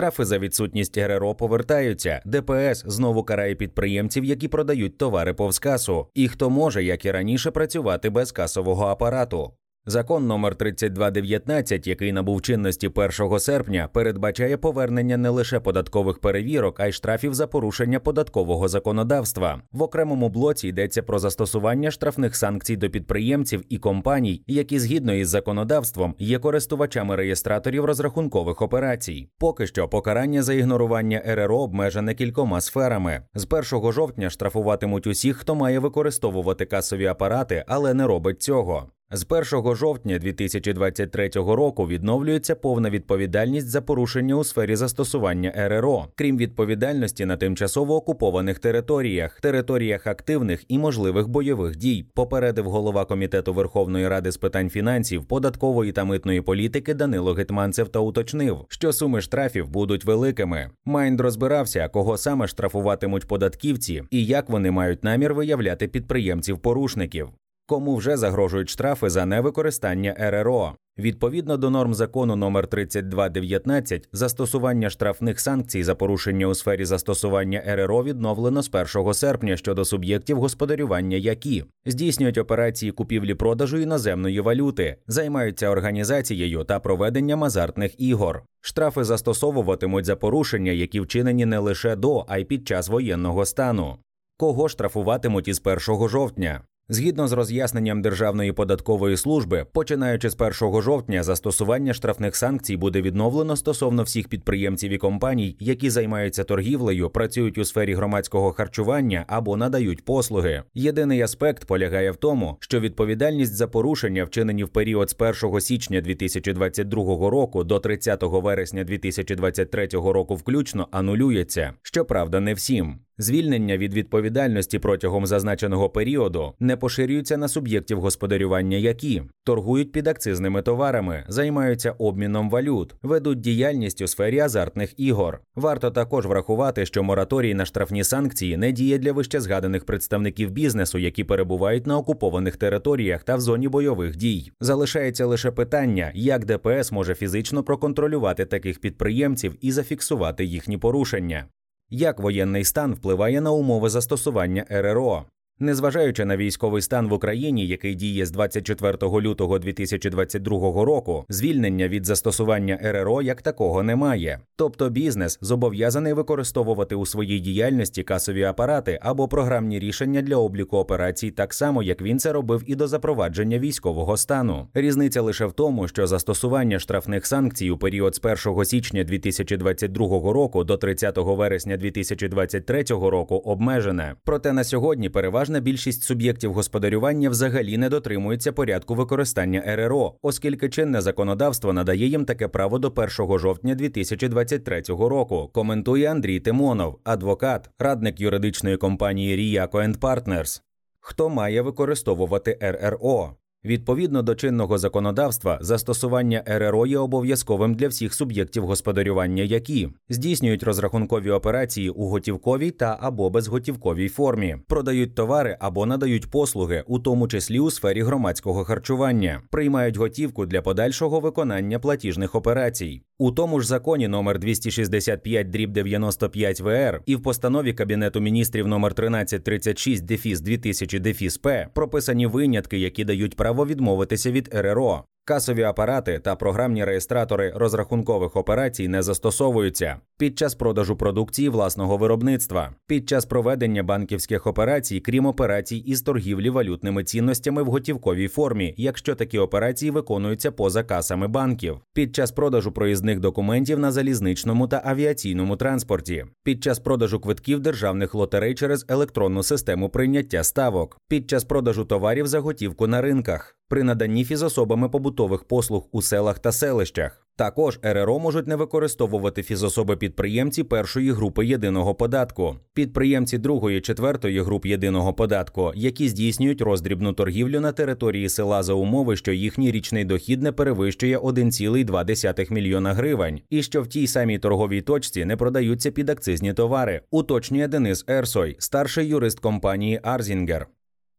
Штрафи за відсутність РРО повертаються. ДПС знову карає підприємців, які продають товари повз касу. І хто може, як і раніше, працювати без касового апарату. Закон номер 3219, який набув чинності 1 серпня, передбачає повернення не лише податкових перевірок, а й штрафів за порушення податкового законодавства. В окремому блоці йдеться про застосування штрафних санкцій до підприємців і компаній, які згідно із законодавством є користувачами реєстраторів розрахункових операцій. Поки що покарання за ігнорування РРО обмежене кількома сферами. З 1 жовтня штрафуватимуть усіх, хто має використовувати касові апарати, але не робить цього. З 1 жовтня 2023 року відновлюється повна відповідальність за порушення у сфері застосування РРО, крім відповідальності на тимчасово окупованих територіях, територіях активних і можливих бойових дій, попередив голова комітету Верховної Ради з питань фінансів, податкової та митної політики Данило Гетманцев та уточнив, що суми штрафів будуть великими. Майнд розбирався, кого саме штрафуватимуть податківці і як вони мають намір виявляти підприємців-порушників кому вже загрожують штрафи за невикористання РРО. Відповідно до норм закону номер 3219 застосування штрафних санкцій за порушення у сфері застосування РРО відновлено з 1 серпня щодо суб'єктів господарювання, які здійснюють операції купівлі-продажу іноземної валюти, займаються організацією та проведенням азартних ігор. Штрафи застосовуватимуть за порушення, які вчинені не лише до, а й під час воєнного стану. Кого штрафуватимуть із 1 жовтня? Згідно з роз'ясненням Державної податкової служби, починаючи з 1 жовтня, застосування штрафних санкцій буде відновлено стосовно всіх підприємців і компаній, які займаються торгівлею, працюють у сфері громадського харчування або надають послуги. Єдиний аспект полягає в тому, що відповідальність за порушення, вчинені в період з 1 січня 2022 року до 30 вересня 2023 року, включно анулюється. Щоправда, не всім. Звільнення від відповідальності протягом зазначеного періоду не поширюються на суб'єктів господарювання, які торгують підакцизними товарами, займаються обміном валют, ведуть діяльність у сфері азартних ігор. Варто також врахувати, що мораторій на штрафні санкції не діє для вищезгаданих представників бізнесу, які перебувають на окупованих територіях та в зоні бойових дій. Залишається лише питання, як ДПС може фізично проконтролювати таких підприємців і зафіксувати їхні порушення. Як воєнний стан впливає на умови застосування РРО? Незважаючи на військовий стан в Україні, який діє з 24 лютого 2022 року, звільнення від застосування РРО як такого немає. Тобто бізнес зобов'язаний використовувати у своїй діяльності касові апарати або програмні рішення для обліку операцій, так само як він це робив і до запровадження військового стану. Різниця лише в тому, що застосування штрафних санкцій у період з 1 січня 2022 року до 30 вересня 2023 року обмежене. Проте на сьогодні переважно переважна більшість суб'єктів господарювання взагалі не дотримується порядку використання РРО, оскільки чинне законодавство надає їм таке право до 1 жовтня 2023 року. Коментує Андрій Тимонов, адвокат, радник юридичної компанії Ріяко Партнерс. Хто має використовувати РРО? Відповідно до чинного законодавства, застосування РРО є обов'язковим для всіх суб'єктів господарювання, які здійснюють розрахункові операції у готівковій та або безготівковій формі, продають товари або надають послуги, у тому числі у сфері громадського харчування, приймають готівку для подальшого виконання платіжних операцій. У тому ж законі номер 265 дріб 95 ВР і в постанові Кабінету міністрів номер 1336 дефіс 2000 дефіс П прописані винятки, які дають право відмовитися від РРО. Касові апарати та програмні реєстратори розрахункових операцій не застосовуються під час продажу продукції власного виробництва, під час проведення банківських операцій, крім операцій із торгівлі валютними цінностями в готівковій формі, якщо такі операції виконуються поза касами банків, під час продажу проїзних документів на залізничному та авіаційному транспорті, під час продажу квитків державних лотерей через електронну систему прийняття ставок, під час продажу товарів за готівку на ринках при наданні фізособами побутових послуг у селах та селищах. Також РРО можуть не використовувати фізособи підприємці першої групи єдиного податку, підприємці другої, четвертої груп єдиного податку, які здійснюють роздрібну торгівлю на території села за умови, що їхній річний дохід не перевищує 1,2 мільйона гривень, і що в тій самій торговій точці не продаються підакцизні товари. Уточнює Денис Ерсой, старший юрист компанії Арзінгер.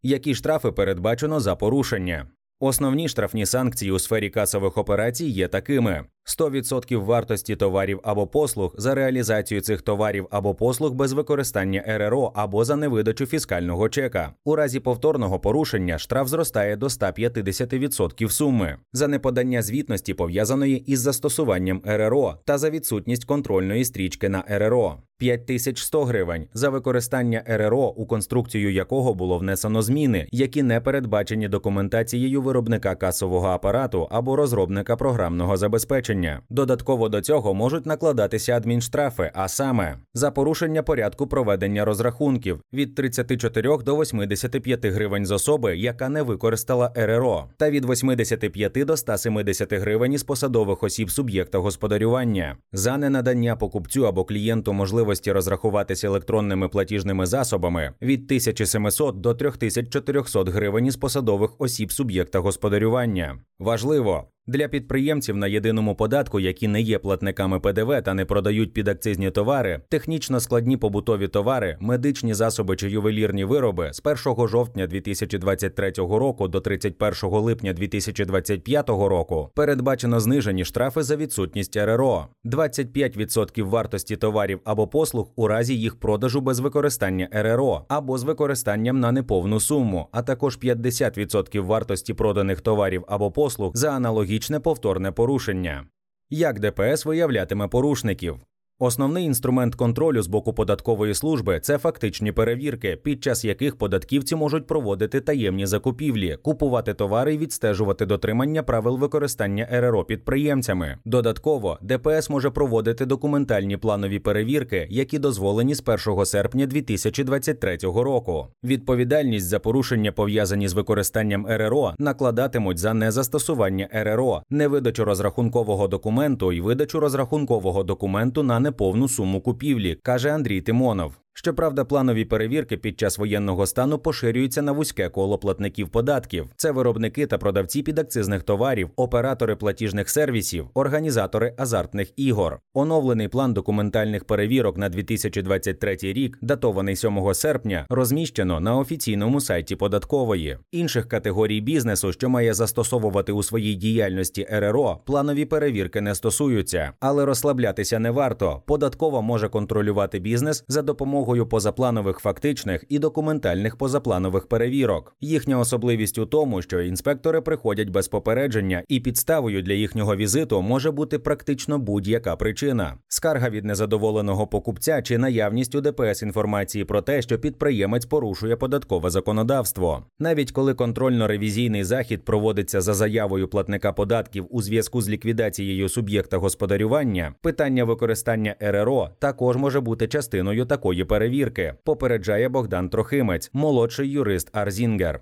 Які штрафи передбачено за порушення? Основні штрафні санкції у сфері касових операцій є такими: 100% вартості товарів або послуг за реалізацію цих товарів або послуг без використання РРО або за невидачу фіскального чека. У разі повторного порушення штраф зростає до 150% суми за неподання звітності пов'язаної із застосуванням РРО та за відсутність контрольної стрічки на РРО. 5100 гривень за використання РРО, у конструкцію якого було внесено зміни, які не передбачені документацією виробника касового апарату або розробника програмного забезпечення. Додатково до цього можуть накладатися адмінштрафи, а саме за порушення порядку проведення розрахунків від 34 до 85 гривень з особи, яка не використала РРО, та від 85 до 170 гривень із посадових осіб суб'єкта господарювання за ненадання покупцю або клієнту можливості розрахуватися електронними платіжними засобами від 1700 до 3400 гривень із посадових осіб суб'єкта господарювання. Важливо, для підприємців на єдиному податку, які не є платниками ПДВ та не продають підакцизні товари, технічно складні побутові товари, медичні засоби чи ювелірні вироби з 1 жовтня 2023 року до 31 липня 2025 року передбачено знижені штрафи за відсутність РРО, 25% вартості товарів або послуг у разі їх продажу без використання РРО або з використанням на неповну суму, а також 50% вартості проданих товарів або послуг за аналогічним аналогічне повторне порушення. Як ДПС виявлятиме порушників? Основний інструмент контролю з боку податкової служби це фактичні перевірки, під час яких податківці можуть проводити таємні закупівлі, купувати товари і відстежувати дотримання правил використання РРО підприємцями. Додатково ДПС може проводити документальні планові перевірки, які дозволені з 1 серпня 2023 року. Відповідальність за порушення пов'язані з використанням РРО накладатимуть за незастосування РРО, невидачу розрахункового документу і видачу розрахункового документу на не повну суму купівлі, каже Андрій Тимонов. Щоправда, планові перевірки під час воєнного стану поширюються на вузьке коло платників податків. Це виробники та продавці підакцизних товарів, оператори платіжних сервісів, організатори азартних ігор. Оновлений план документальних перевірок на 2023 рік, датований 7 серпня, розміщено на офіційному сайті податкової. Інших категорій бізнесу, що має застосовувати у своїй діяльності РРО, планові перевірки не стосуються, але розслаблятися не варто. Податкова може контролювати бізнес за допомогою допомогою позапланових фактичних і документальних позапланових перевірок. Їхня особливість у тому, що інспектори приходять без попередження, і підставою для їхнього візиту може бути практично будь-яка причина: скарга від незадоволеного покупця чи наявність у ДПС інформації про те, що підприємець порушує податкове законодавство. Навіть коли контрольно-ревізійний захід проводиться за заявою платника податків у зв'язку з ліквідацією суб'єкта господарювання, питання використання РРО також може бути частиною такої перевірки, попереджає Богдан Трохимець, молодший юрист Арзінгер.